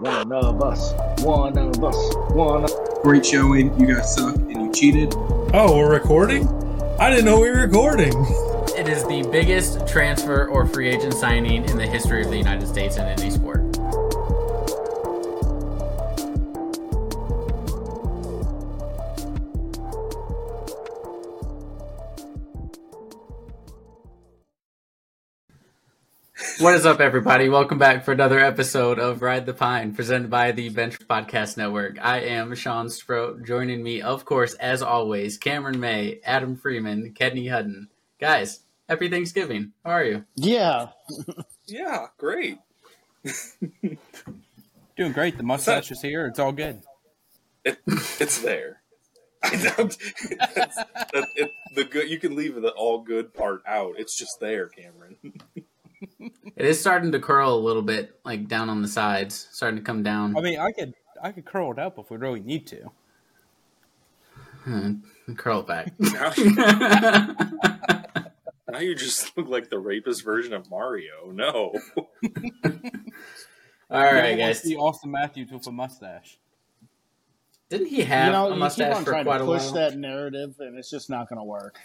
One of us. One of us. One of Great showing. You guys suck and you cheated. Oh, we're recording? I didn't know we were recording. It is the biggest transfer or free agent signing in the history of the United States in any sport. What is up, everybody? Welcome back for another episode of Ride the Pine, presented by the Bench Podcast Network. I am Sean Sproat. Joining me, of course, as always, Cameron May, Adam Freeman, Kenny Hutton. Guys, happy Thanksgiving. How are you? Yeah. Yeah, great. Doing great. The mustache is here. It's all good. It, it's there. I don't. That's, that, it, the good you can leave the all good part out. It's just there, Cameron. It is starting to curl a little bit, like down on the sides, starting to come down. I mean, I could I could curl it up if we really need to. Hmm, curl it back. now, now you just look like the rapist version of Mario. No. All right, You right, guys. to See Auston Matthews with a mustache. Didn't he have you know, a you keep mustache on for trying quite to a push while? that narrative, and it's just not going to work.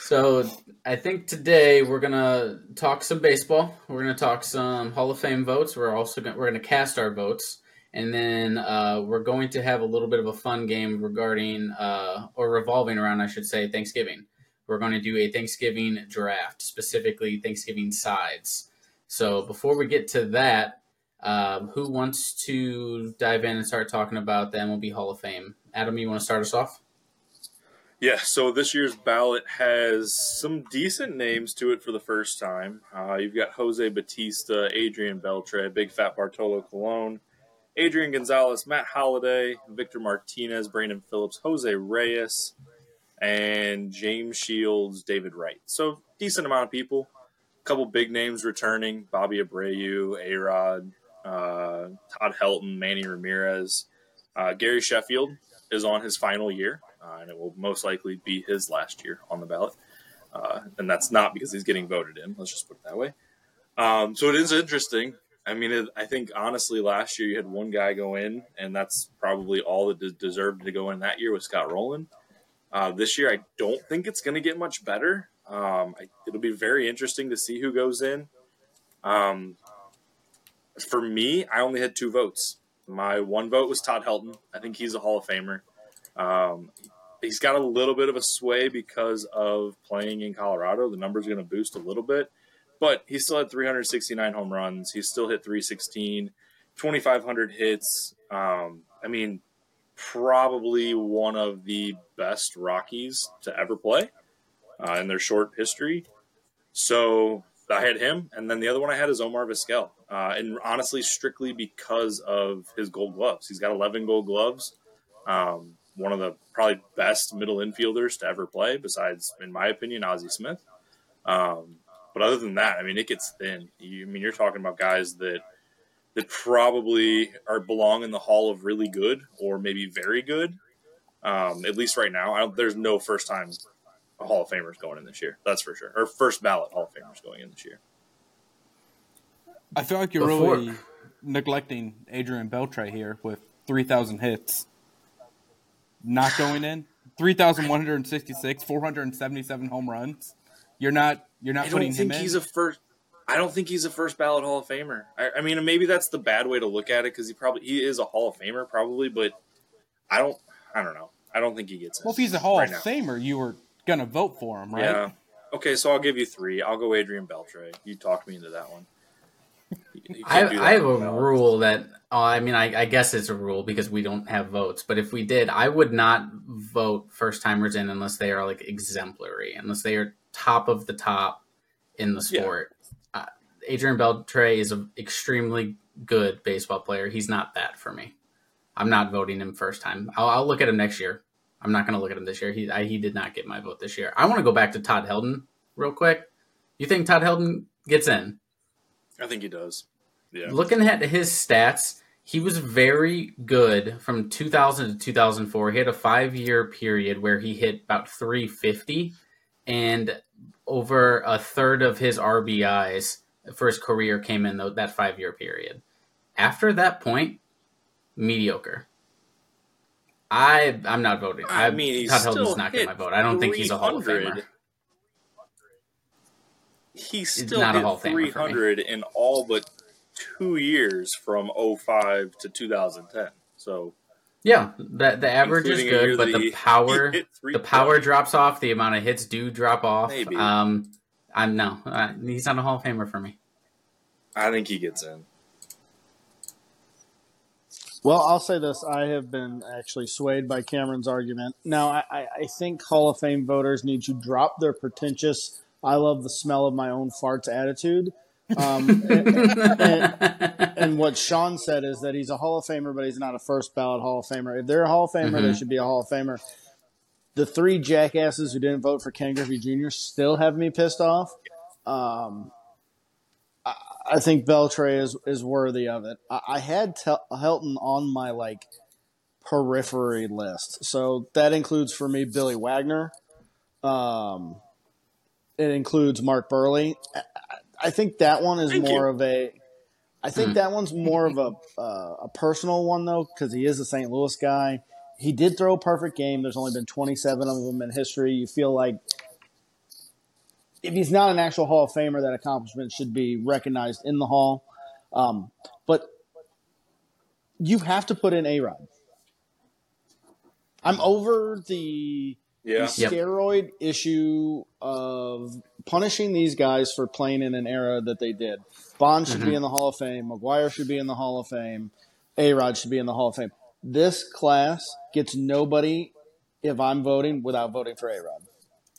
So I think today we're gonna talk some baseball. We're gonna talk some Hall of Fame votes. We're also gonna, we're gonna cast our votes, and then uh, we're going to have a little bit of a fun game regarding uh, or revolving around, I should say, Thanksgiving. We're going to do a Thanksgiving draft, specifically Thanksgiving sides. So before we get to that, um, who wants to dive in and start talking about the MLB Hall of Fame? Adam, you want to start us off? Yeah, so this year's ballot has some decent names to it for the first time. Uh, you've got Jose Bautista, Adrian Beltre, Big Fat Bartolo Colon, Adrian Gonzalez, Matt Holliday, Victor Martinez, Brandon Phillips, Jose Reyes, and James Shields, David Wright. So decent amount of people. A couple big names returning: Bobby Abreu, A Rod, uh, Todd Helton, Manny Ramirez, uh, Gary Sheffield is on his final year uh, and it will most likely be his last year on the ballot. Uh, and that's not because he's getting voted in. Let's just put it that way. Um, so it is interesting. I mean, it, I think honestly, last year you had one guy go in, and that's probably all that de- deserved to go in that year was Scott Rolen. Uh, this year, I don't think it's going to get much better. Um, I, it'll be very interesting to see who goes in. Um, for me, I only had two votes. My one vote was Todd Helton. I think he's a Hall of Famer. Um, he's got a little bit of a sway because of playing in Colorado. The number's are going to boost a little bit, but he still had 369 home runs. He still hit 316, 2,500 hits. Um, I mean, probably one of the best Rockies to ever play uh, in their short history. So I had him, and then the other one I had is Omar Vizquel, uh, and honestly, strictly because of his Gold Gloves. He's got 11 Gold Gloves. Um, one of the probably best middle infielders to ever play, besides, in my opinion, Ozzie Smith. Um, but other than that, I mean, it gets thin. You, I mean, you're talking about guys that that probably are belong in the Hall of really good or maybe very good. Um, at least right now, I don't, there's no first time Hall of Famers going in this year. That's for sure. Or first ballot Hall of Famers going in this year. I feel like you're Before- really neglecting Adrian Beltre here with 3,000 hits. Not going in. 3,166, 477 home runs. You're not you're not I putting don't think he's a first. I don't think he's a first ballot Hall of Famer. I, I mean, maybe that's the bad way to look at it because he probably he is a Hall of Famer probably, but I don't. I don't know. I don't think he gets. well, if he's a Hall right of now. Famer, you were gonna vote for him, right? Yeah. Okay, so I'll give you three. I'll go Adrian Beltre. You talked me into that one. You- I, can't do that I have a rule that oh, I mean I, I guess it's a rule because we don't have votes. But if we did, I would not vote first timers in unless they are like exemplary, unless they are top of the top in the Yeah. sport. Uh, Adrian Beltre is an extremely good baseball player. He's not that for me. I'm not voting him first time. I'll, I'll look at him next year. I'm not going to look at him this year. He I, he did not get my vote this year. I want to go back to Todd Helton real quick. You think Todd Helton gets in? I think he does. Yeah. Looking at his stats, he was very good from 2000 to 2004. He had a five year period where he hit about 350, and over a third of his RBIs for his career came in that five year period. After that point, mediocre. I I'm not voting. I I mean, he's Todd still Helton's not getting my vote. I don't think he's a Hall of 300. Famer. He It's still not a Hall of Famer 300 in all but two years from 05 to 2010. So Yeah, the the average is Including a year good, but that the power he hit three the power plus. drops off. The amount of hits do drop off. Maybe. Um, I'm no, uh, he's not a Hall of Famer for me. I think he gets in. Well, I'll say this: I have been actually swayed by Cameron's argument. Now, I, I, I think Hall of Fame voters need to drop their pretentious "I love the smell of my own farts" attitude. Um, and, and, and what Sean said is that he's a Hall of Famer, but he's not a first ballot Hall of Famer. If they're a Hall of Famer, they Mhm. should be a Hall of Famer. The three jackasses who didn't vote for Ken Griffey Jr. still have me pissed off. Um, I, I think Beltre is is worthy of it. I, I had Tel- Helton on my like periphery list, so that includes for me Billy Wagner. Um, it includes Mark Buehrle. I, I- I think that one is Thank more you. of a. I think Mhm. that one's more of a uh, a personal one though, because he is a St. Louis guy. He did throw a perfect game. There's only been 27 of them in history. You feel like if he's not an actual Hall of Famer, that accomplishment should be recognized in the Hall. Um, but you have to put in A Rod. I'm over the, Yeah. the Yep. steroid issue of punishing these guys for playing in an era that they did. Bond should be Mhm. in the Hall of Fame. McGwire should be in the Hall of Fame. A Rod should be in the Hall of Fame. This class gets nobody if I'm voting without voting for A Rod.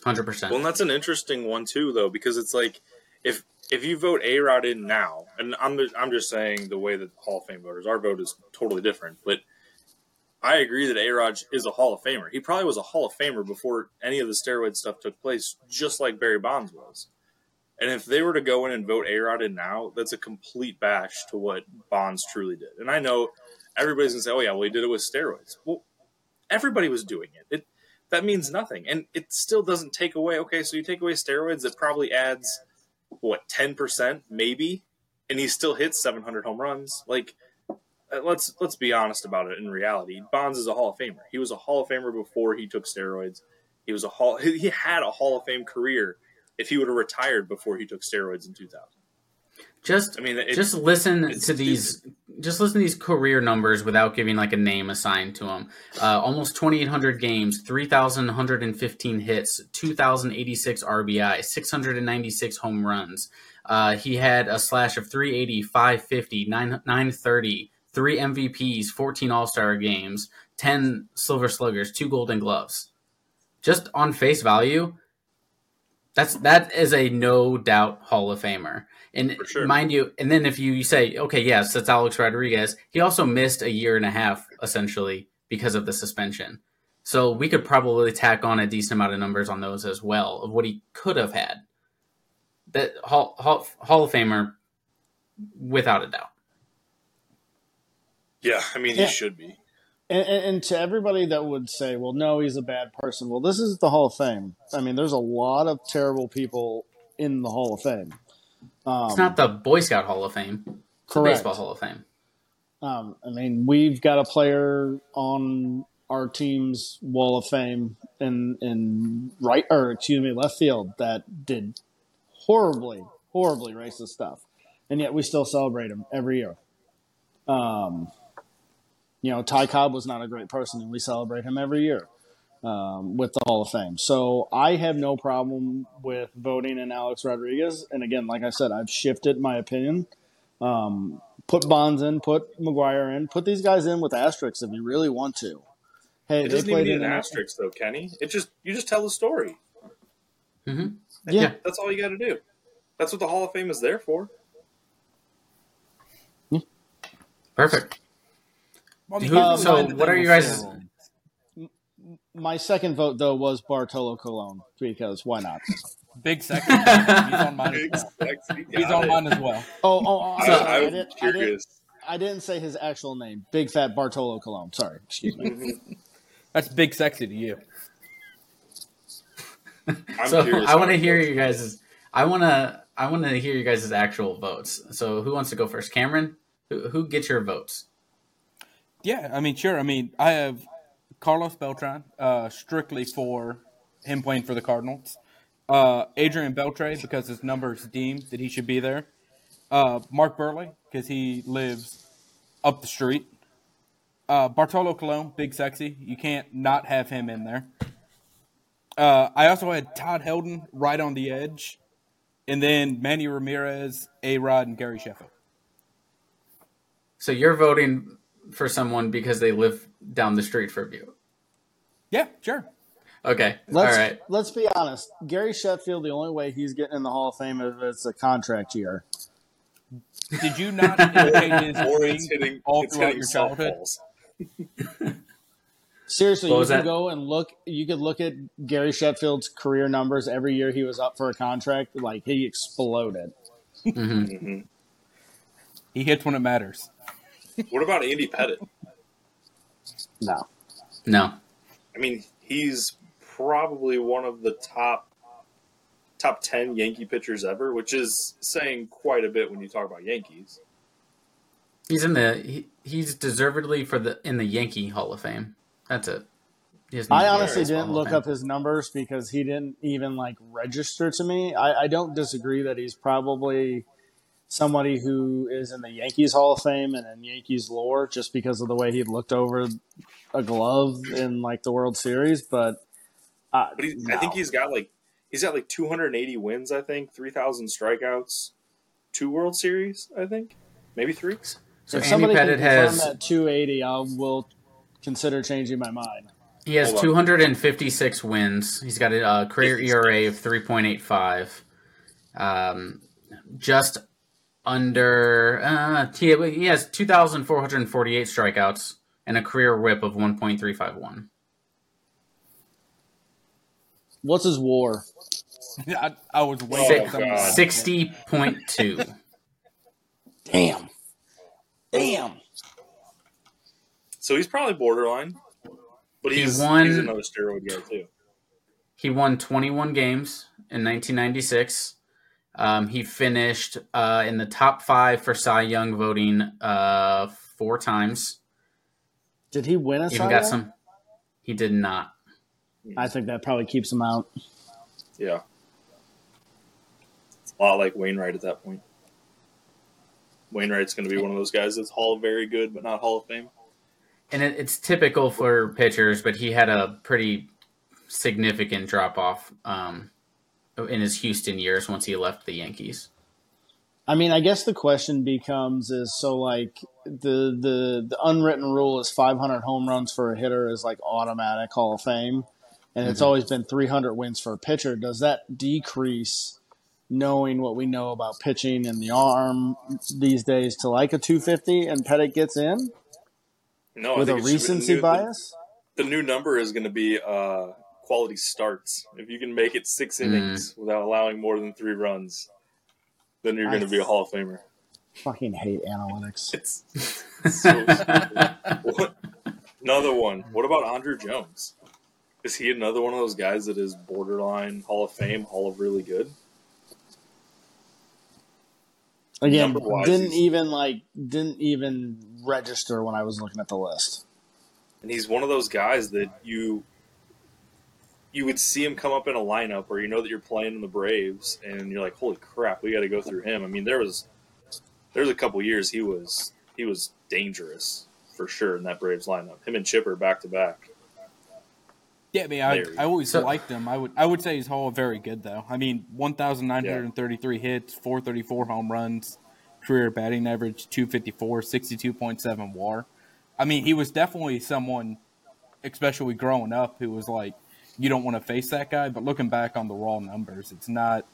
Hundred percent. Well, and that's an interesting one too, though, because it's like if if you vote A Rod in now, and I'm I'm just saying the way that Hall of Fame voters, our vote is totally different, but I agree that A Rod is a Hall of Famer. He probably was a Hall of Famer before any of the steroid stuff took place, just like Barry Bonds was. And if they were to go in and vote A Rod in now, that's a complete bash to what Bonds truly did. And I know everybody's gonna say, "Oh yeah, well he did it with steroids." Well, everybody was doing it. It that means nothing, and it still doesn't take away. Okay, so you take away steroids, that probably adds what ten percent, maybe, and he still hits seven hundred home runs. Like, let's let's be honest about it. In reality, Bonds is a Hall of Famer. He was a Hall of Famer before he took steroids. He was a Hall. He had a Hall of Fame career. If he would have retired before he took steroids in two thousand, just I mean, it, just listen to these just listen to these career numbers without giving like a name assigned to them uh, almost 2800 games 3115 hits 2086 rbi 696 home runs uh, he had a slash of 380 550 9, 930 three mvps 14 all-star games 10 silver sluggers two golden gloves just on face value that's that is a no doubt hall of famer and sure. mind you, and then if you say, okay, yes, that's Alex Rodriguez, he also missed a year and a half essentially because of the suspension. So we could probably tack on a decent amount of numbers on those as well of what he could have had. That Hall, Hall, Hall of Famer, without a doubt. Yeah, I mean, he Yeah. should be. And, and, and to everybody that would say, well, no, he's a bad person. Well, this is the Hall of Fame. I mean, there's a lot of terrible people in the Hall of Fame. Um, It's not the Boy Scout Hall of Fame, it's the. Baseball Hall of Fame. Um, I mean, we've got a player on our team's Wall of Fame in in right or excuse me, left field that did horribly, horribly racist stuff, and yet we still celebrate him every year. Um, you know, Ty Cobb was not a great person, and we celebrate him every year um, with the Hall of Fame. So I have no problem with voting in Alex Rodriguez. And again, like I said, I've shifted my opinion. Um, put Bonds in, put McGwire in, put these guys in with asterisks if you really want to. Hey, It doesn't even need an an asterisk, though, Kenny. It just you just tell the story. hmm Yeah. That's all you got to do. That's what the Hall of Fame is there for. Perfect. Well, Who- keep in so what are you guys- steroids. My second vote though was Bartolo Colon because why not? Big second. He's on mine as well. sexy on it. mine as well. Oh, oh, oh I'm I. I I, didn't, I, didn't. I didn't say his actual name. Big fat Bartolo Colon. Sorry, excuse me. That's big sexy to you. I'm so I want to hear you guys. I want to. I want to hear you guys' actual votes. So who wants to go first? Cameron, who, who gets your votes? Yeah, I mean, sure. I mean, I have Carlos Beltran, uh, strictly for him playing for the Cardinals. Uh, Adrian Beltre because his numbers deem that he should be there. Uh, Mark Buehrle because he lives up the street. Uh, Bartolo Colon, big sexy. You can't not have him in there. Uh, I also had Todd Helton right on the edge, and then Manny Ramirez, A Rod, and Gary Sheffield. So you're voting for someone because they live down the street from you. Yeah, sure. Okay. Let's All right. let's be honest. Gary Sheffield, the only way he's getting in the Hall of Fame is if it's a contract year. Did you not indicate his Or hitting all it's throughout hitting your childhood? Seriously, What you was can that? go and look. You could look at Gary Sheffield's career numbers every year he was up for a contract. Like he exploded. Mhm. He hits when it matters. What about Andy Pettitte? No, No. I mean, he's probably one of the top top ten Yankee pitchers ever, which is saying quite a bit when you talk about Yankees. He's in the he, he's deservedly for the in the Yankee Hall of Fame. That's it. He has I honestly didn't look Fame. up his numbers because he didn't even like register to me. I, I don't disagree that he's probably somebody who is in the Yankees Hall of Fame and in Yankees lore just because of the way he looked over a glove in like the World Series. But, uh, But he's, I think he's got like he's got like 280 wins. I think 3,000 strikeouts, two World Series. I think maybe three. So if Andy somebody Pettitte can confirm has that 280, I will consider changing my mind. he has 256 wins. He's got a uh, career ERA of 3.85. Um, just under uh, he, he has 2,448 strikeouts and a career WHIP of 1.351. What's his war? I, I was Oh, waiting. Six, for someone- God. 60.2. Damn. Damn. So he's probably borderline, but He he's won- he's another steroid guy too. He won 21 games in 1996. Um, he finished uh, in the top five for Cy Young voting uh, four times. Did he win a Even Cy got Young? some. He did not. I think that probably keeps him out. Yeah, it's a lot like Wainwright at that point. Wainwright's going to be one of those guys that's Hall of Very Good, but not Hall of Fame. And it, it's typical for pitchers, but he had a pretty significant drop off um, in his Houston years once he left the Yankees. I mean, I guess the question becomes is so like the the the unwritten rule is 500 home runs for a hitter is like automatic Hall of Fame, and it's Mhm. always been 300 wins for a pitcher. Does that decrease knowing what we know about pitching and the arm these days to like a 250 and Pettitte gets in No, with I a think it should be- recency the new, bias? The, the new number is going to be uh, quality starts. If you can make it six Mm. innings without allowing more than three runs, then you're going to be a Hall of Famer. Fucking hate analytics. It's so. What? Another one. What about Andruw Jones? Is he another one of those guys that is borderline Hall of Fame, Hall of really good? Again, didn't even like didn't even register when I was looking at the list. And he's one of those guys that you you would see him come up in a lineup or you know that you're playing in the Braves and you're like, holy crap, we got to go through him. I mean, there was there was a couple years he was he was dangerous for sure in that Braves lineup. Him and Chipper back to back. Yeah, I mean, I, I always So- liked him. I would I would say he's Hall of very good though. I mean, one thousand nine hundred and thirty three hits, four thirty four home runs, career batting average 254, 62.7 WAR. I mean, he was definitely someone, especially growing up, who was like, you don't want to face that guy. But looking back on the raw numbers, it's not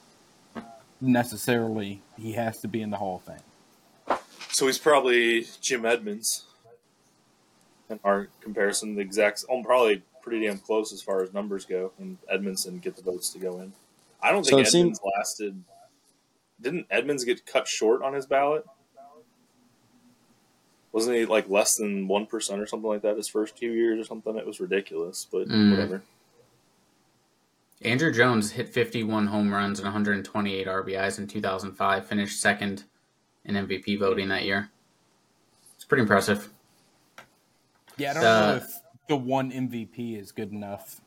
necessarily he has to be in the Hall of Fame. So he's probably Jim Edmonds. In our comparison, the exact, oh, probably pretty damn close as far as numbers go, and Edmonds didn't get the votes to go in. I don't So think it seemed- Edmonds lasted. Didn't Edmonds get cut short on his ballot? Wasn't he like less than one percent or something like that his first two years or something? It was ridiculous, but Mm. whatever. Andruw Jones hit 51 home runs and 128 RBIs in 2005, finished second in MVP voting that year. It's pretty impressive. Yeah, I don't Uh, know if the one MVP is good enough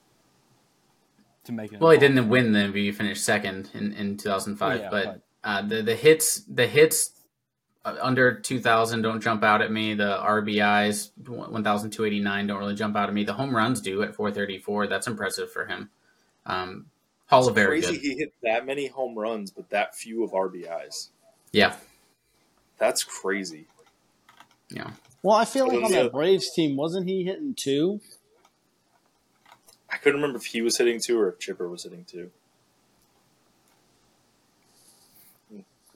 to make it. Well, he didn't win the MVP, he finished second in, in 2005, Yeah, but, but- Uh, the the hits the hits uh, under 2000 don't jump out at me. The RBIs 1289 don't really jump out at me. The home runs do at 434. That's impressive for him. Um, Hall of very Crazy good. he hit that many home runs, but that few of RBIs. Yeah, That's crazy. yeah. Well, I feel like on Yeah. that Braves team, wasn't he hitting two? I couldn't remember if he was hitting two or if Chipper was hitting two.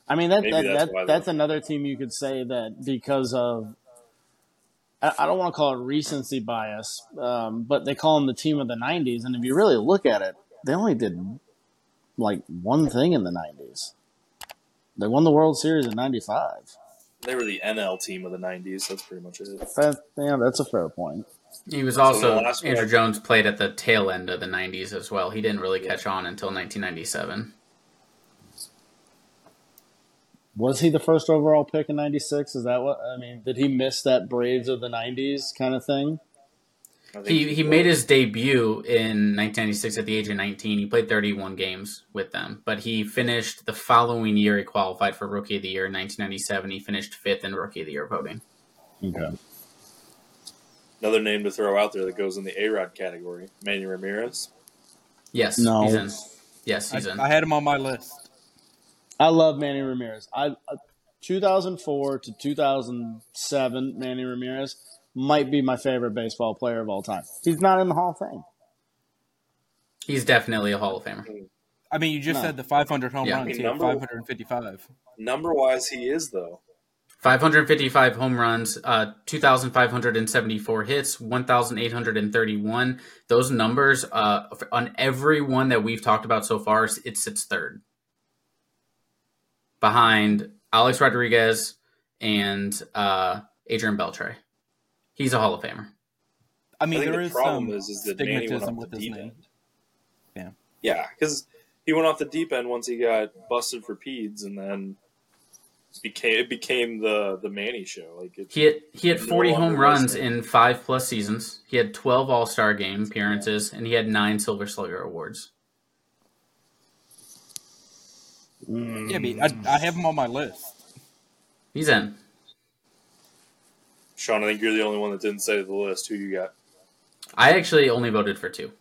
I mean, that, that, that's that why that's another team you could say that because of. I I don't want to call it recency bias, um, but they call them the team of the '90s, and if you really look at it, they only did like one thing in the '90s. They won the World Series in '95. They were the NL team of the '90s. That's pretty much it. That, yeah, that's a fair point. He was also last Andruw one- Jones played at the tail end of the 90s as well. He didn't really catch on until 1997. Was he the first overall pick in '96? Is that what I mean? Did he miss that Braves of the '90s kind of thing? I think He he made his debut in 1996 at the age of 19. He played 31 games with them, but he finished the following year. He qualified for Rookie of the Year in 1997. He finished fifth in Rookie of the Year voting. Okay. another name to throw out there that goes in the A Rod category. Manny Ramirez. Yes, No. he's in. Yes, he's in. I, I had him on my list. I love Manny Ramirez. I uh, 2004 to 2007, Manny Ramirez might be my favorite baseball player of all time. He's not in the Hall of Fame. He's definitely a Hall of Famer. I mean, you just No. said the 500 home Yeah. runs. He had Number- 555. Number wise, he is though. 555 home runs, uh, 2,574 hits, 1,831. Those numbers, uh, on every one that we've talked about so far, it sits third. Behind Alex Rodriguez and uh, Adrian Beltre. He's a Hall of Famer. I I mean, think there the is problem some is, is that Manny went stigmatism off with the his deep name. end. Yeah. Yeah, because he went off the deep end once he got busted for peds, and then became it became the the Manny show. Like it, He had, he had No 40 home runs in five plus seasons. He had 12 All Star game appearances, and he had nine Silver Slugger awards. Mm. Yeah, but I, I have him on my list. He's in. Sean, I think you're the only one that didn't say the list. Who you got? I actually only voted for two.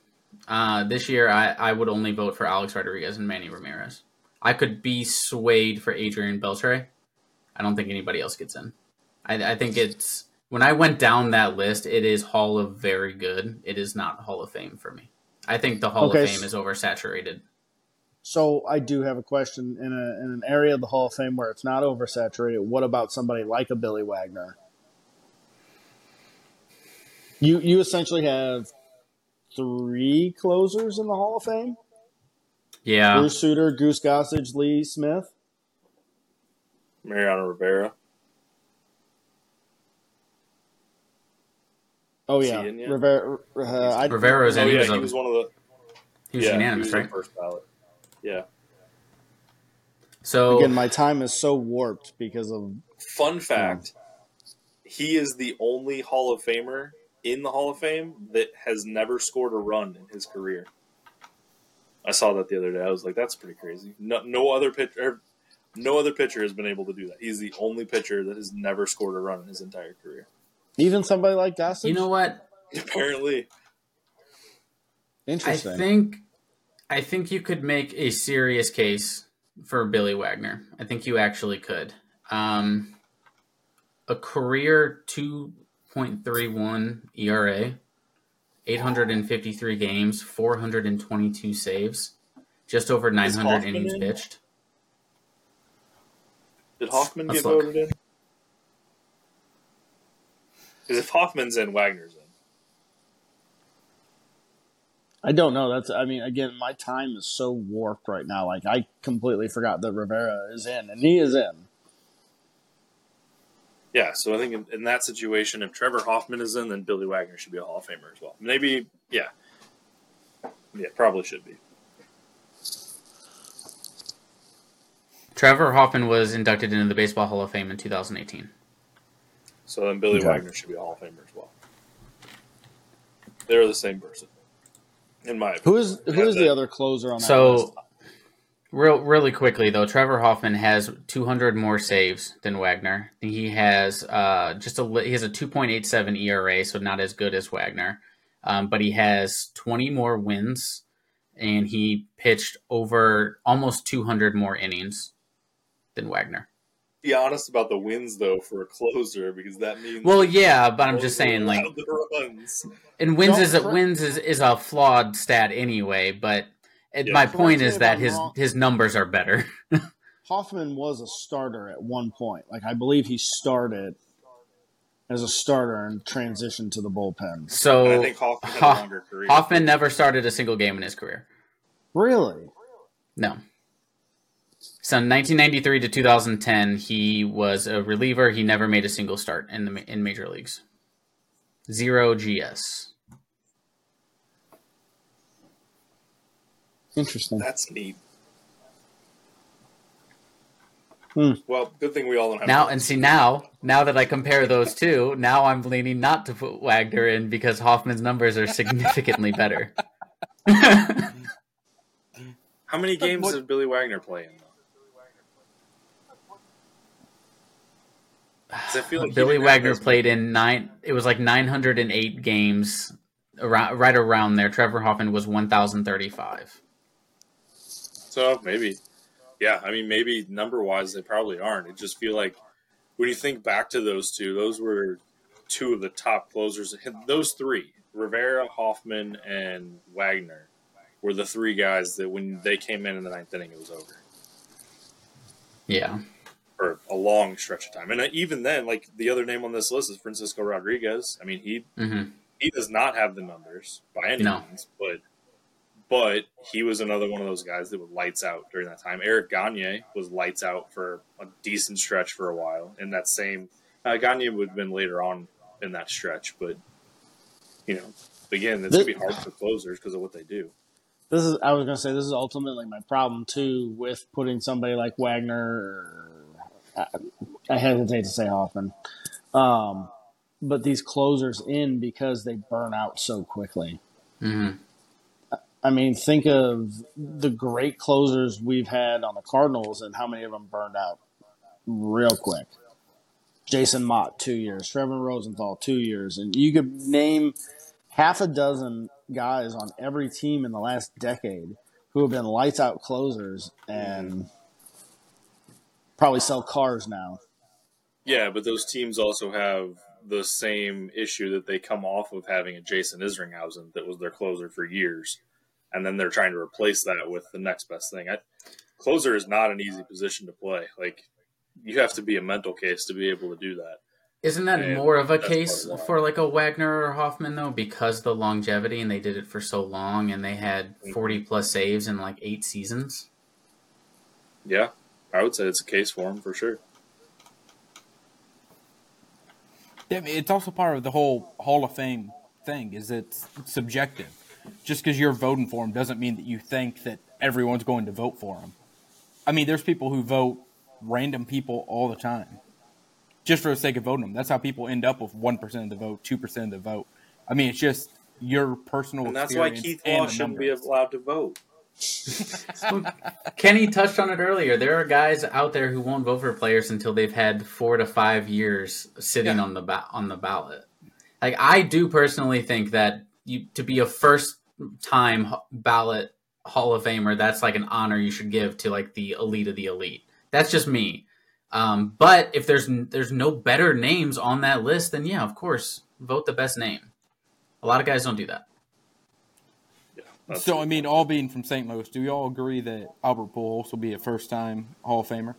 Uh, this year, I, I would only vote for Alex Rodriguez and Manny Ramirez. I could be swayed for Adrian Beltre. I don't think anybody else gets in. I, I think it's when I went down that list, it is Hall of Very Good. It is not Hall of Fame for me. I think the Hall Okay, of Fame s- is oversaturated. So I do have a question in, a, in an area of the Hall of Fame where it's not oversaturated. What about somebody like a Billy Wagner? You you essentially have three closers in the Hall of Fame: Yeah, Bruce Sutter, Goose Gossage, Lee Smith. Mariano Rivera. Oh Is yeah, he in yet? Rivera. Uh, I, Rivera's Oh yeah, he was one of the. he was yeah, unanimous, he was on right? first ballot. Yeah. So Again, my time is so warped because of Fun fact: he is the only Hall of Famer in the Hall of Fame that has never scored a run in his career. I saw that the other day. I was like, "That's pretty crazy." No, no other pitcher, no other pitcher has been able to do that. He's the only pitcher that has never scored a run in his entire career. even somebody like Gossage. you know what? Apparently, Interesting. I think I think you could make a serious case for Billy Wagner. I think you actually could. Um, a career 2.31 ERA, 853 games, 422 saves, just over 900 Hoffman innings in? pitched. did Hoffman Let's get look. voted in? Because if Hoffman's in, Wagner's in. I don't know. That's. I mean, again, my time is so warped right now. Like I completely forgot that Rivera is in, and he is in. Yeah, so I think in, in, that situation, if Trevor Hoffman is in, then Billy Wagner should be a Hall of Famer as well. Maybe, yeah, yeah, probably should be. Trevor Hoffman was inducted into the Baseball Hall of Fame in 2018. So then Billy okay. Wagner should be a Hall of Famer as well. They're the same person, in my opinion. Who is who is the, the other closer on that? So list? Real really quickly though, Trevor Hoffman has 200 more saves than Wagner. He has uh, just a he has a 2.87 ERA, so not as good as Wagner, um, but he has 20 more wins, and he pitched over almost 200 more innings than Wagner. Be honest about the wins though for a closer because that means Well, yeah, but I'm just saying like runs. and wins Don't is a wins is, is a flawed stat anyway. But it, Yeah. my Correct point is that I'm his wrong. his numbers are better. Hoffman was a starter at one point. Like I believe he started as a starter and transitioned to the bullpen. So And I think Hoffman had a longer career. Hoffman never started a single game in his career. Really? No. So 1993 to 2010, he was a reliever. He never made a single start in the in major leagues. Zero GS. Interesting. That's neat. Hmm. Well, good thing we all don't have Now and see now, now that I compare those two, now I'm leaning not to put Wagner in because Hoffman's numbers are significantly better. How many games what- did Billy Wagner play in? I feel like Billy Wagner played in nine. It was like 908 games, around right around there. Trevor Hoffman was 1,035. So maybe, yeah. I mean, maybe number wise, they probably aren't. It just feel like when you think back to those two, those were two of the top closers. Those three, Rivera, Hoffman, and Wagner, were the three guys that when they came in in the ninth inning, it was over Yeah, for a long stretch of time. And uh, even then, like the other name on this list is Francisco Rodriguez. I mean, he hmm he does not have the numbers by any No. means, but but he was another one of those guys that was lights out during that time. Eric Gagne was lights out for a decent stretch for a while. In that same, uh, Gagne would have been later on in that stretch, but you know, again, it's gonna be hard for closers because of what they do. This is I was gonna say this is ultimately my problem too with putting somebody like Wagner. I, I hesitate to say Hoffman, um, but these closers in because they burn out so quickly. hmm I mean, think of the great closers we've had on the Cardinals and how many of them burned out real quick. Jason Motte, two years. Trevor Rosenthal, two years. And you could name half a dozen guys on every team in the last decade who have been lights out closers and probably sell cars now. Yeah, but those teams also have the same issue that they come off of having a Jason Isringhausen that was their closer for years, and then they're trying to replace that with the next best thing. I, closer is not an easy position to play. Like you have to be a mental case to be able to do that. Isn't that And more of a case of for like a Wagner or Hoffman though, because the longevity and they did it for so long and they had Mm-hmm. 40 plus saves in like eight seasons? Yeah, I would say it's a case for him for sure. I mean, It's also part of the whole Hall of Fame thing. Is it's subjective. Just because you're voting for him doesn't mean that you think that everyone's going to vote for him. I mean, there's people who vote random people all the time, just for the sake of voting them. That's how people end up with one percent of the vote, two percent of the vote. I mean, it's just your personal. And that's why Keith and Law shouldn't be allowed to vote. Kenny touched on it earlier. There are guys out there who won't vote for players until they've had four to five years sitting Yeah. on the ba- on the ballot. Like I do personally think that you to be a first time ballot Hall of Famer, that's like an honor you should give to like the elite of the elite. That's just me. Um, but if there's there's no better names on that list, then yeah, of course, vote the best name. A lot of guys don't do that. Yeah. So I mean, all being from St. Louis, do we all agree that Albert Pujols will be a first-time Hall of Famer?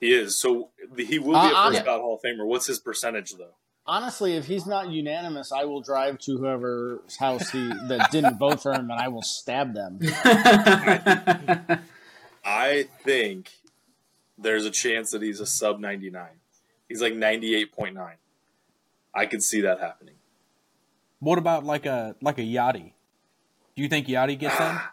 he is. So he will be Uh, a I'm- first ballot Hall of Famer. What's his percentage though? Honestly, if he's not unanimous, I will drive to whoever's house he that didn't vote for him, and I will stab them. I think there's a chance that he's a sub 99. He's like 98.9. I could see that happening. What about like a like a Yadi? Do you think Yadi gets in?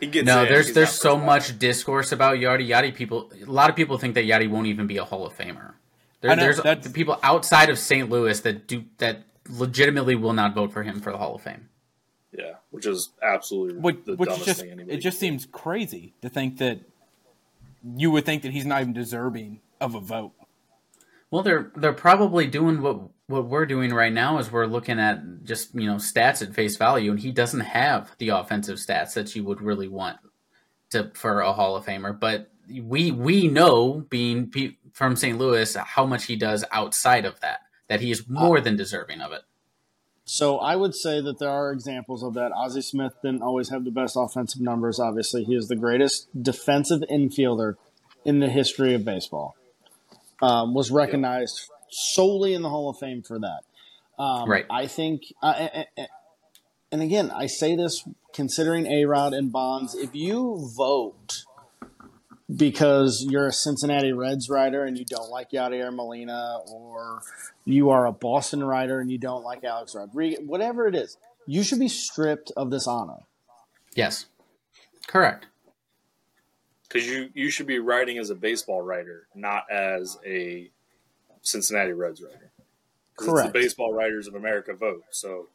He gets No, in, there's he's there's so much discourse about Yadi. Yadi people, a lot of people think that Yadi won't even be a Hall of Famer. There, know, there's that's- people outside of St. Louis that do that legitimately will not vote for him for the Hall of Fame. Yeah, which is absolutely Which, the which dumbest just thing anybody. it just seems crazy to think that you would think that he's not even deserving of a vote. Well, they're they're probably doing what what we're doing right now is we're looking at just you know stats at face value, and he doesn't have the offensive stats that you would really want to for a Hall of Famer. But we we know being pe- from St. Louis how much he does outside of that. That he is more than deserving of it. So I would say that there are examples of that. Ozzie Smith didn't always have the best offensive numbers. Obviously, he is the greatest defensive infielder in the history of baseball. Um, was recognized solely in the Hall of Fame for that. Um, Right. I think, uh, and again, I say this considering A Rod and Bonds. If you vote because you're a Cincinnati Reds writer and you don't like Yadier Molina, or you are a Boston writer and you don't like Alex Rodriguez, whatever it is, you should be stripped of this honor. Yes, correct. because you you should be writing as a baseball writer, not as a Cincinnati Reds writer. 'Cause It's Correct. the Baseball Writers of America vote. So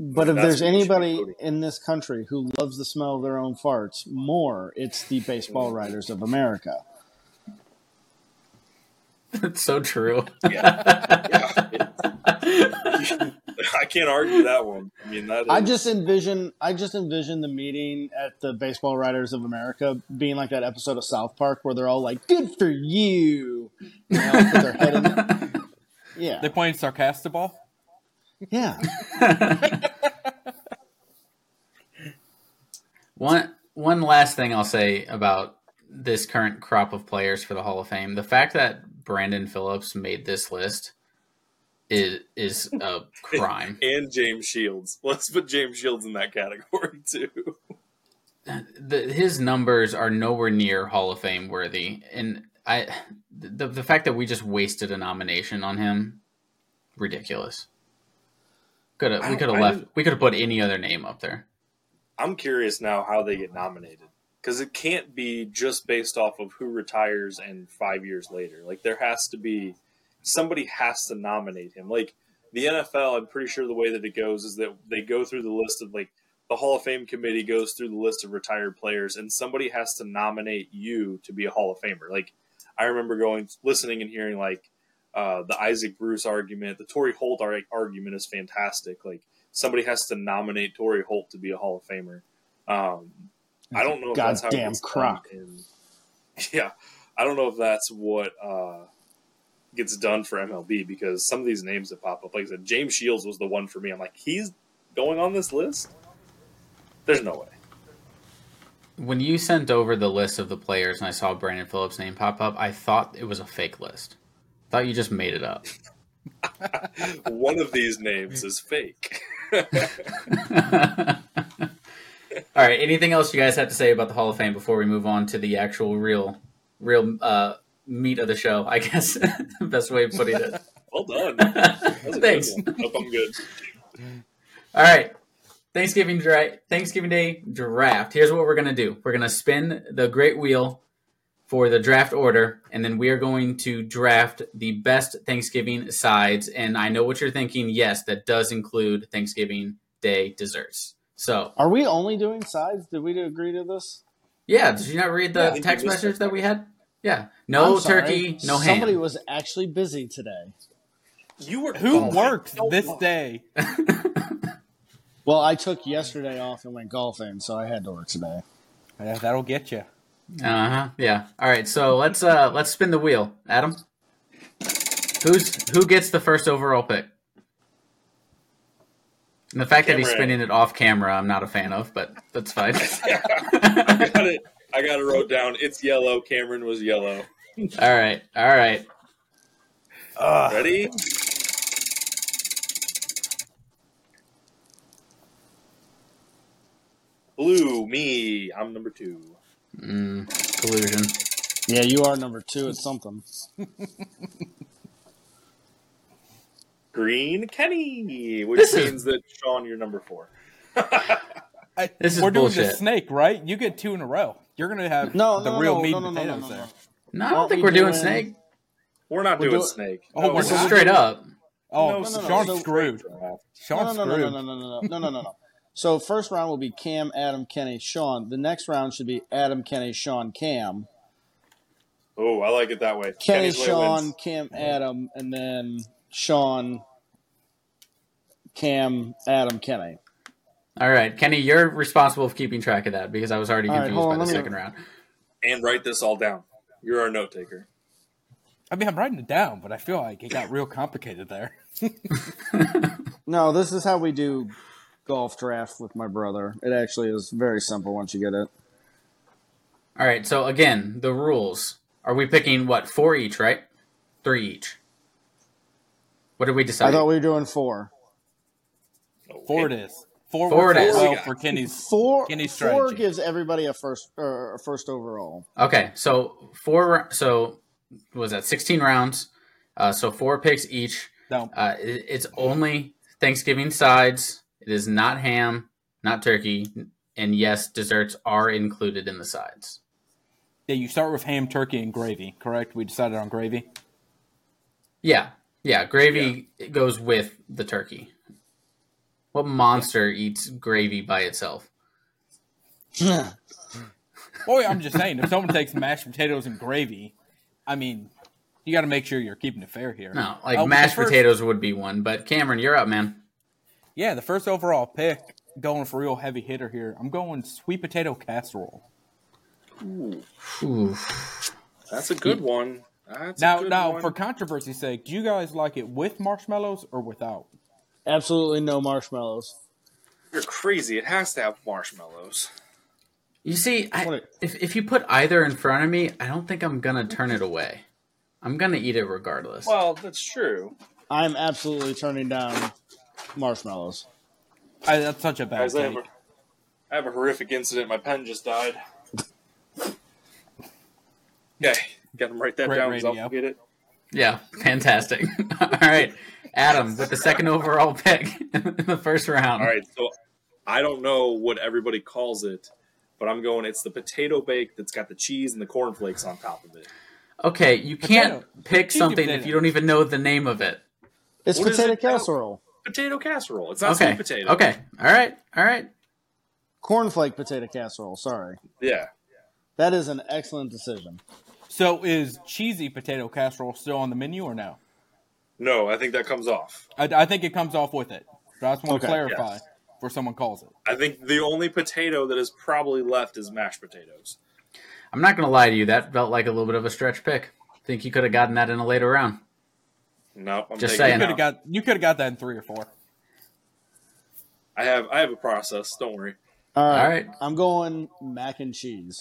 But if That's there's what you should be anybody in this country who loves the smell of their own farts more, it's the baseball mm. writers of America. It's so true. yeah I can't argue that one. I mean, that is, I just envision I just envision the meeting at the Baseball Writers of America being like that episode of South Park where they're all like, "Good for you," and they all put their head in. Yeah, They playing sarcastic ball. Yeah. One one last thing I'll say about this current crop of players for the Hall of Fame: the fact that Brandon Phillips made this list is is a crime. and James Shields. Let's put James Shields in that category too. the, his numbers are nowhere near Hall of Fame worthy, and I the the fact that we just wasted a nomination on him, ridiculous. Could have we could have left we could have put any other name up there. I'm curious now how they get nominated because it can't be just based off of who retires and five years later. Like there has to be somebody has to nominate him. Like the NFL, I'm pretty sure the way that it goes is that they go through the list of like the Hall of Fame committee goes through the list of retired players, and somebody has to nominate you to be a Hall of Famer. Like I remember going listening and hearing like uh, the Isaac Bruce argument, the Torry Holt ar- argument is fantastic. Like somebody has to nominate Torry Holt to be a Hall of Famer. Um, I don't know if that's how Goddamn crock. in- yeah, I don't know if that's what uh, gets done for MLB because some of these names that pop up, like I said, James Shields was the one for me. I'm like, he's going on this list. There's no way. When you sent over the list of the players and I saw Brandon Phillips' name pop up, I thought it was a fake list. Thought you just made it up. one of these names is fake. All right. Anything else you guys have to say about the Hall of Fame before we move on to the actual real, real uh, meat of the show? I guess best way of putting it. Well done. Thanks. Hope I'm good. All right. Thanksgiving dra- Thanksgiving Day draft. Here's what we're gonna do. We're gonna spin the great wheel for the draft order, and then we are going to draft the best Thanksgiving sides. And I know what you're thinking. Yes, that does include Thanksgiving Day desserts. So Are we only doing sides? Did we agree to this? yeah, did you not read the think text message that we had? Yeah, no turkey, no ham. Somebody was actually busy today. You were Who works no. this day? Well, I took yesterday off and went golfing, so I had to work today. Yeah, that'll get you. Uh huh. Yeah. All right. So let's uh let's spin the wheel, Adam. Who's who gets the first overall pick? And the fact that he's spinning it off camera, I'm not a fan of, but that's fine. I got it. I got it wrote down. It's yellow. Cameron was yellow. all right. All right. Uh, Ready? Blue, me. I'm number two. Mm, collusion. Yeah, you are number two at something. Green, Kenny, which This is- means that Sean, you're number four. I, This is we're doing the snake, right? You get two in a row. You're gonna have No, the no, real no, meat no, and no, no, potatoes no, no, there. no. No, I don't Aren't think we we're doing doing- snake. We're not We're doing do- snake. Oh, No, we're This is straight up. Oh, No, no, no, Sean's so- screwed. No, Sean's no, no, screwed. no, no, no, no, no, no, no, no. So first round will be Cam, Adam, Kenny, Sean. The next round should be Adam, Kenny, Sean, Cam. Oh, I like it that way. Kenny, Kenny's way Sean, wins. Cam, Adam, and then Sean, Cam, Adam, Kenny. All right, Kenny, you're responsible for keeping track of that because I was already All right, confused hold by on, the let me- second round. And write this all down. You're our note taker. I mean, I'm writing it down, but I feel like it got real complicated there. No, this is how we do golf draft with my brother. It actually is very simple once you get it. All right, so again, the rules. Are we picking what four each, right? Three each. What did we decide? I thought we were doing four. Four it is. Four, Four it is. out well for Kenny's. Four, Kenny's four gives everybody a first or a first overall. Okay, so four. So was that sixteen rounds? Uh, so four picks each. No, Uh, it- it's only Thanksgiving sides. It is not ham, not turkey, and yes, desserts are included in the sides. yeah, you start with ham, turkey, and gravy. Correct? We decided on gravy. Yeah, yeah. Gravy goes with the turkey. What monster eats gravy by itself? Boy, I'm just saying, if someone takes mashed potatoes and gravy, I mean, you got to make sure you're keeping it fair here. No, like oh, but mashed first- potatoes would be one. But Cameron, you're up, man. Yeah, the first overall pick, going for real heavy hitter here. I'm going sweet potato casserole. Ooh. That's a good one. That's Now, a good now, one. for controversy's sake, do you guys like it with marshmallows or without? Absolutely no marshmallows. You're crazy. It has to have marshmallows. You see, I, if if you put either in front of me, I don't think I'm gonna turn it away. I'm gonna eat it regardless. Well, that's true. I'm absolutely turning down marshmallows. I, that's such a bad Guys, I have, a, I have a horrific incident. My pen just died. Okay, got him write that Great down because I'll radio. forget it. yeah, fantastic. All right, Adam with the second overall pick in the first round. All right, so I don't know what everybody calls it, but I'm going. It's the potato bake that's got the cheese and the cornflakes on top of it. Okay, you can't Potato. pick Cheesy something potato. if you don't even know the name of it. It's What is potato it now? casserole. Potato casserole. It's not Okay. sweet potato. Okay. All right. All right. Cornflake potato casserole. Sorry. Yeah. That is an excellent decision. So, is cheesy potato casserole still on the menu or no? No, I think that comes off. I, I think it comes off with it. But I just want to clarify yes. before someone calls it. I think the only potato that is probably left is mashed potatoes. I'm not gonna lie to you. That felt like a little bit of a stretch pick. Think you could have gotten that in a later round. No, I'm Just taking You saying. could have got you could have got that in three or four. I have I have a process. Don't worry. All right. All right. I'm going mac and cheese.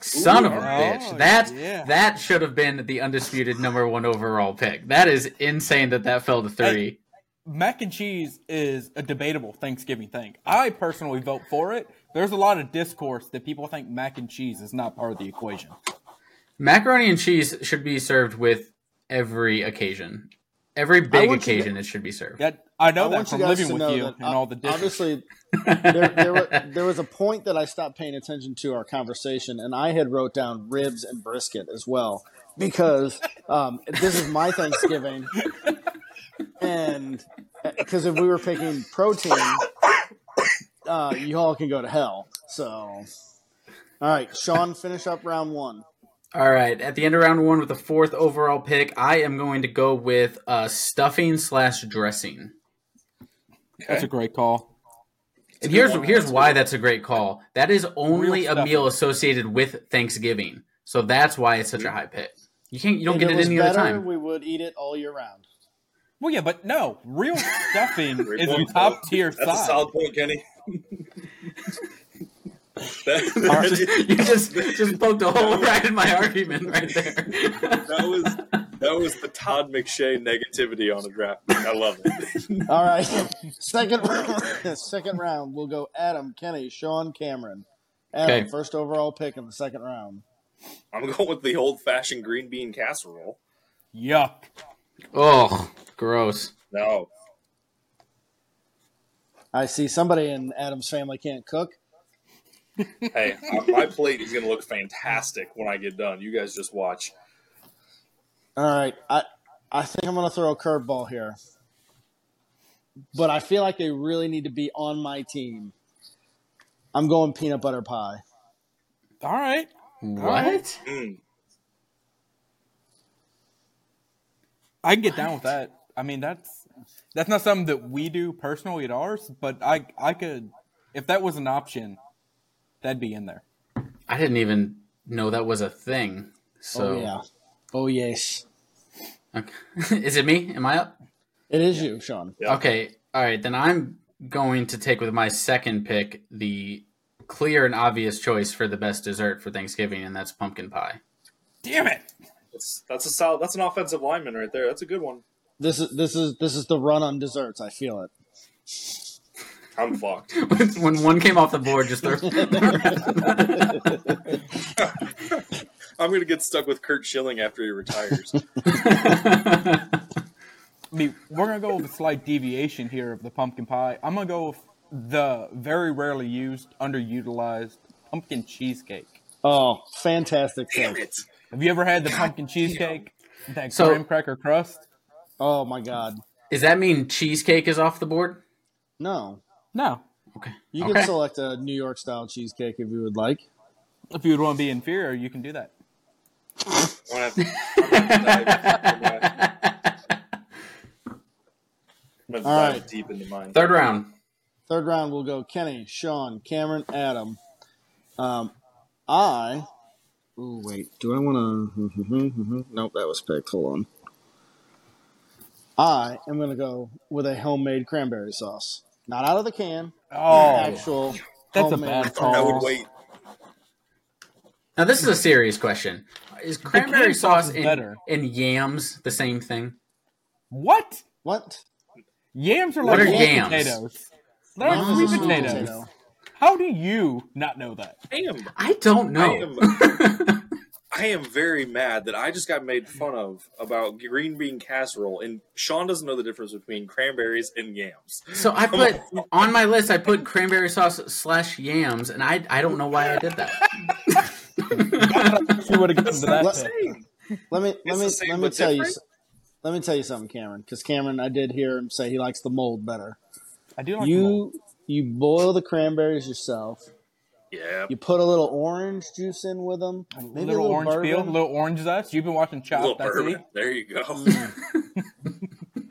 Son of a Oh, bitch. That yeah. that should have been the undisputed number one overall pick. That is insane that that fell to three. Mac and cheese is a debatable Thanksgiving thing. I personally vote for it. There's a lot of discourse that people think mac and cheese is not part of the equation. Macaroni and cheese should be served with every occasion. Every big want you to- occasion, it should be served. That I know I that from living with you and all the dishes. obviously there, there, wa- there was a point that I stopped paying attention to our conversation, and I had wrote down ribs and brisket as well because um, this is my Thanksgiving, and because if we were picking protein, uh, you all can go to hell. So, all right, Sean, finish up round one. All right. At the end of round one with the fourth overall pick, I am going to go with uh, stuffing slash dressing. That's a great call. And here's here's why that's a great call. That is only a meal associated with Thanksgiving, so that's why it's such a high pick. You can't you don't If get it it was any other time. we would eat it all year round. Well, yeah, but no, real stuffing is top tier That's a solid point, Kenny. that, you just just poked a hole right in my argument right there. that was that was the Todd McShay negativity on a draft. I love it. All right, second round, second round. We'll go Adam, Kenny, Sean, Cameron. Adam, Okay. first overall pick in the second round. I'm going with the old fashioned green bean casserole. Yuck. oh, gross. No, I see somebody in Adam's family can't cook. Hey, my plate is going to look fantastic when I get done. You guys just watch. All right, I I think I'm going to throw a curveball here, but I feel like they really need to be on my team. I'm going peanut butter pie. All right. What? Mm. I can get down with that. I mean, that's that's not something that we do personally at ours, but I I could if that was an option, that'd be in there. I didn't even know that was a thing. So, Oh yeah. Oh yes. Okay. is it me? Am I up? It is you, Sean. Yeah. Okay. All right. Then I'm going to take with my second pick the clear and obvious choice for the best dessert for Thanksgiving, and that's pumpkin pie. Damn it! That's that's a solid. That's an offensive lineman right there. That's a good one. This is this is this is the run on desserts. I feel it. I'm fucked. when one came off the board, just throw. I'm going to get stuck with Curt Schilling after he retires. I mean, we're gonna go with a slight deviation here of the pumpkin pie. I'm gonna go with the very rarely used, underutilized pumpkin cheesecake. Oh, fantastic Damn it! Have you ever had the pumpkin cheesecake? That So- graham cracker crust? Oh my god. Does that mean cheesecake is off the board? No. No. Okay. You Okay. can select a New York style cheesecake if you would like. If you would want to be inferior, you can do that. I'm gonna have to, I'm gonna have to dive, I'm gonna All dive right. deep into mine. Third round. Third round we'll go Kenny, Sean, Cameron, Adam. Um, I. Oh wait. Do I want to? nope, that was picked. Hold on. I am going to go with a homemade cranberry sauce, not out of the can. Oh, actual. that's a homemade bad sauce. I would wait. Now this is a serious question. Is cranberry sauce sauce is and, better. and yams the same thing? What? What? Yams are What like are sweet yams? potatoes. They're like Yams sweet potatoes. potato. How do you not know that? I am. I don't know. I I am very mad that I just got made fun of about green bean casserole, and Sean doesn't know the difference between cranberries and yams. so I put on my list. I put cranberry sauce slash yams, and I I don't know why I did that. You would have gotten to that. Let- Let me let It's me same let me tell you. different? s- Let me tell you something, Cameron. Because Cameron, I did hear him say he likes the mold better. I do like you. You you boil the cranberries yourself. Yeah, You put a little orange juice in with them. Maybe a little, orange peel, bourbon. little orange zest. You've been watching a little Chopped, I see. There you go.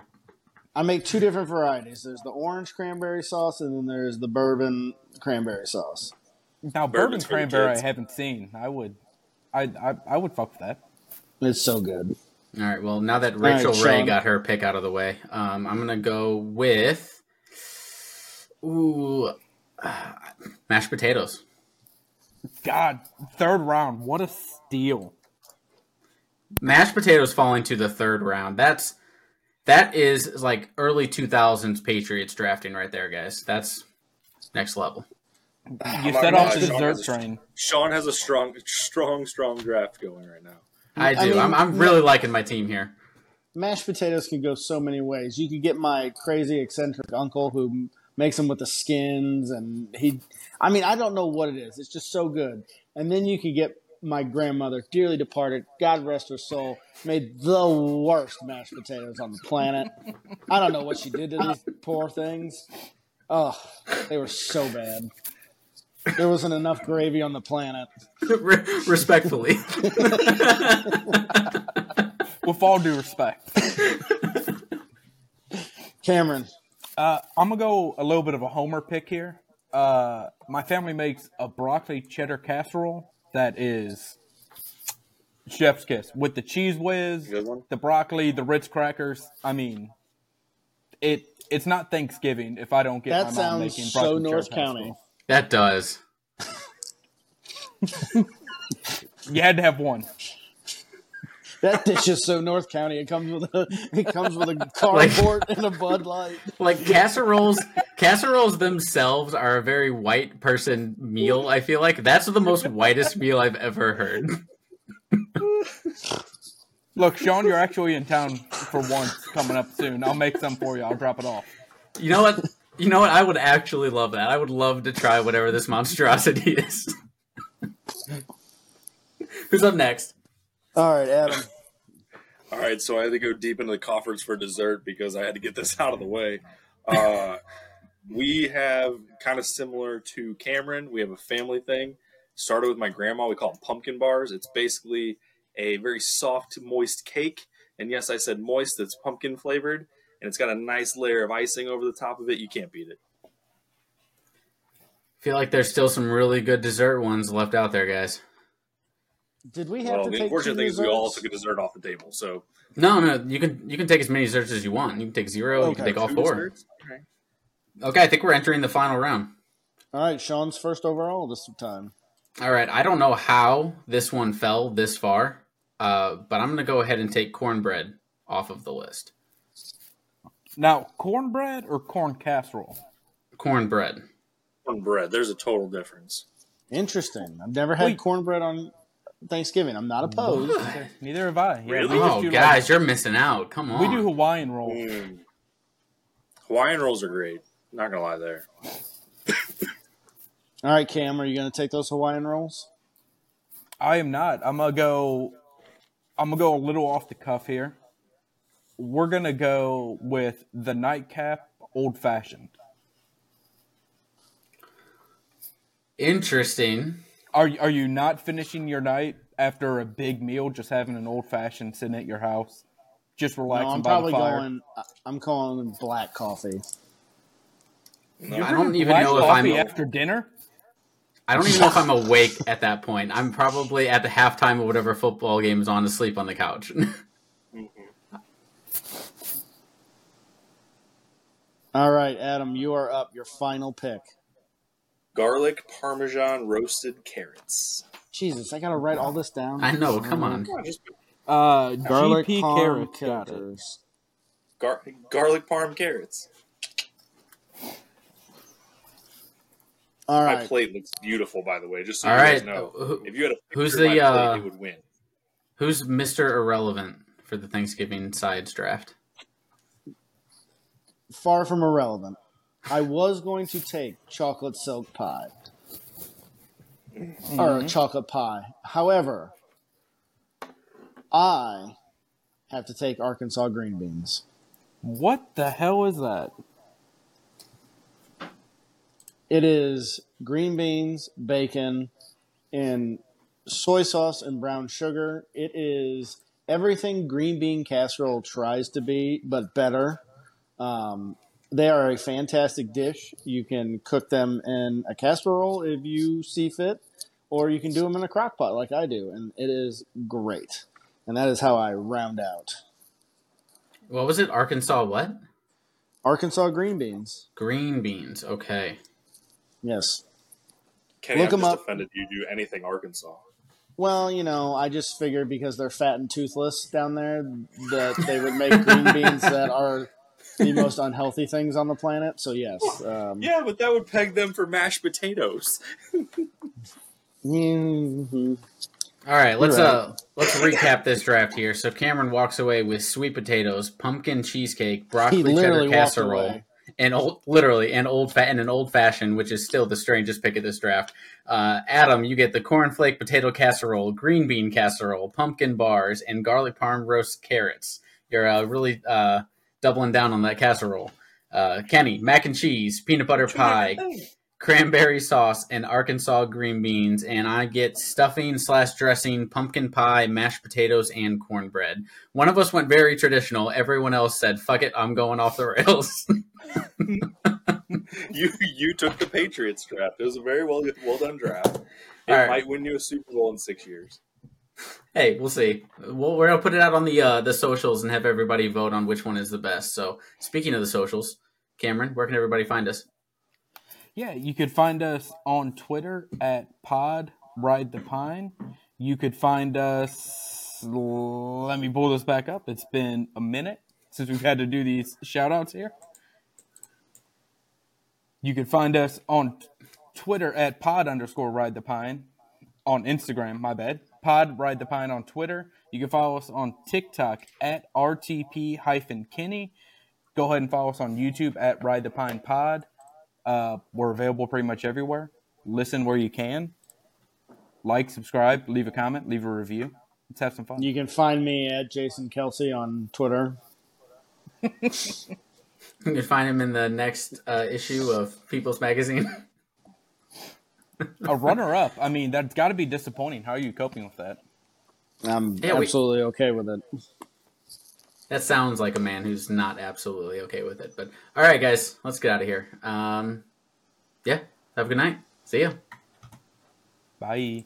I make two different varieties. There's the orange cranberry sauce, and then there's the bourbon cranberry sauce. Now, bourbon Bourbon's for cranberry, I haven't seen. I would, I, I, I would fuck with that. It's so good. All right. Well, now that right, Rachael Ray got her pick out of the way, um, I'm gonna go with ooh uh, mashed potatoes. God, third round, what a steal! Mashed potatoes falling to the third round. That's that is like early 2000s Patriots drafting right there, guys. That's next level. You oh I'm set off the lie, Sean dessert has a- train. Sean has a strong, strong, strong draft going right now. I do. I mean, I'm, I'm really liking my team here. Mashed potatoes can go so many ways. You could get my crazy eccentric uncle who makes them with the skins, and he. I mean, I don't know what it is. It's just so good. And then you could get my grandmother, dearly departed, God rest her soul, made the worst mashed potatoes on the planet. I don't know what she did to these poor things. Oh, they were so bad. There wasn't enough gravy on the planet. Respectfully. With all due respect, Cameron, uh, I'm gonna go a little bit of a homer pick here. Uh, my family makes a broccoli cheddar casserole that is chef's kiss with the Cheez Whiz, the broccoli, the Ritz crackers. I mean, it it's not Thanksgiving if I don't get that my mom sounds making so North County. casserole. that does. You had to have one. That dish is so North County. It comes with a it comes with a carport and a Bud Light. Like casseroles, casseroles themselves are a very white person meal. I feel like that's the most whitest meal I've ever heard. Look, Sean, you're actually in town for once coming up soon. I'll make some for you. I'll drop it off. You know what? You know what? I would actually love that. I would love to try whatever this monstrosity is. Who's up next? All right, Adam. All right, so I had to go deep into the coffers for dessert because I had to get this out of the way. Uh, we have kind of similar to Cameron. We have a family thing. Started with my grandma. We call them pumpkin bars. It's basically a very soft, moist cake. And yes, I said moist. It's pumpkin flavored, and it's got a nice layer of icing over the top of it. You can't beat it. I feel like there's still some really good dessert ones left out there, guys. Did we have Well, to the take unfortunate two thing is we all desserts? took a dessert off the table. So No, no, you can you can take as many desserts as you want. You can take zero. You can Okay, take all four. Okay. Okay, I think we're entering the final round. All right, Sean's first overall this time. All right, I don't know how this one fell this far, uh, but I'm gonna go ahead and take cornbread off of the list. Now, cornbread or corn casserole? Cornbread. On bread, there's a total difference. Interesting. I've never had Wait. cornbread on Thanksgiving. I'm not opposed. Neither have I. Yeah, Really? Oh, do like- guys, you're missing out. Come on. we do Hawaiian rolls. Mm. Hawaiian rolls are great. Not gonna lie there. All right, Cam, are you going to take those Hawaiian rolls? I am not. I'm gonna go. I'm gonna go a little off the cuff here. We're gonna go with the nightcap old fashioned. Interesting. Are are you not finishing your night after a big meal, just having an old fashioned sitting at your house, just relaxing No, I'm by probably the fire? going. I'm calling black coffee. I don't even know if I'm. after dinner. I don't even know if I'm awake at that point. I'm probably at the halftime of whatever football game is on, asleep on the couch. All right, Adam, you are up. Your final pick. Garlic parmesan roasted carrots. Jesus, I got to write all this down. I know. Come on. Come on, just Uh, Garlic GP parm carrots got gar- garlic parm carrots. All right. My plate looks beautiful, by the way. Just so All you guys right. know, Who- if you had a who's of my the, plate, uh, it would win. Who's Mr. Irrelevant for the Thanksgiving sides draft? Far from irrelevant. I was going to take chocolate silk pie. Or chocolate pie. However, I have to take Arkansas green beans. What the hell is that? It is green beans, bacon, and soy sauce and brown sugar. It is everything green bean casserole tries to be, but better. Um, they are a fantastic dish. You can cook them in a casserole if you see fit, or you can do them in a crock pot like I do, and it is great. And that is how I round out What was it? Arkansas what? Arkansas green beans. Green beans. Okay. Yes. Kenny, look I'm 'em just up. offended you do anything Arkansas. Well, you know, I just figured because they're fat and toothless down there that they would make green beans that are the most unhealthy things on the planet. So yes, um, Yeah, but that would peg them for mashed potatoes. mhm. All right, let's right. uh let's recap this draft here. So Cameron walks away with sweet potatoes, pumpkin cheesecake, broccoli cheddar casserole, and old literally and old fat and an old fashioned, which is still the strangest pick of this draft. Uh, Adam, you get the cornflake potato casserole, green bean casserole, pumpkin bars, and garlic parm roast carrots. You're uh, really uh, doubling down on that casserole. Uh, Kenny, mac and cheese, peanut butter pie, cranberry sauce and Arkansas green beans, and I get stuffing slash dressing, pumpkin pie, mashed potatoes, and cornbread. One of us went very traditional. Everyone else said, "Fuck it, I'm going off the rails." you you took the Patriots draft. It was a very well well done draft. It All right. might win you a Super Bowl in six years. Hey, we'll see. We're gonna put it out on the uh, the socials and have everybody vote on which one is the best. So, speaking of the socials, Cameron, where can everybody find us? Yeah, you could find us on Twitter at Pod Ride the Pine. You could find us. Let me pull this back up. It's been a minute since we've had to do these shout outs here. You could find us on Twitter at pod underscore ride the pine. On Instagram, my bad. Pod ride the pine on Twitter. You can follow us on TikTok at RTP hyphen Kenny. go ahead and follow us on YouTube at Ride the Pine Pod. Uh, we're available pretty much everywhere. Listen where you can. Like, subscribe, leave a comment, leave a review. Let's have some fun. You can find me at Jason Kelce on Twitter. You can find him in the next uh, issue of People's Magazine. a runner up. I mean, that's got to be disappointing. How are you coping with that? I'm Yeah, we- absolutely okay with it. that sounds like a man who's not absolutely okay with it. But all right, guys, let's get out of here. Um, yeah, have a good night. See ya. Bye.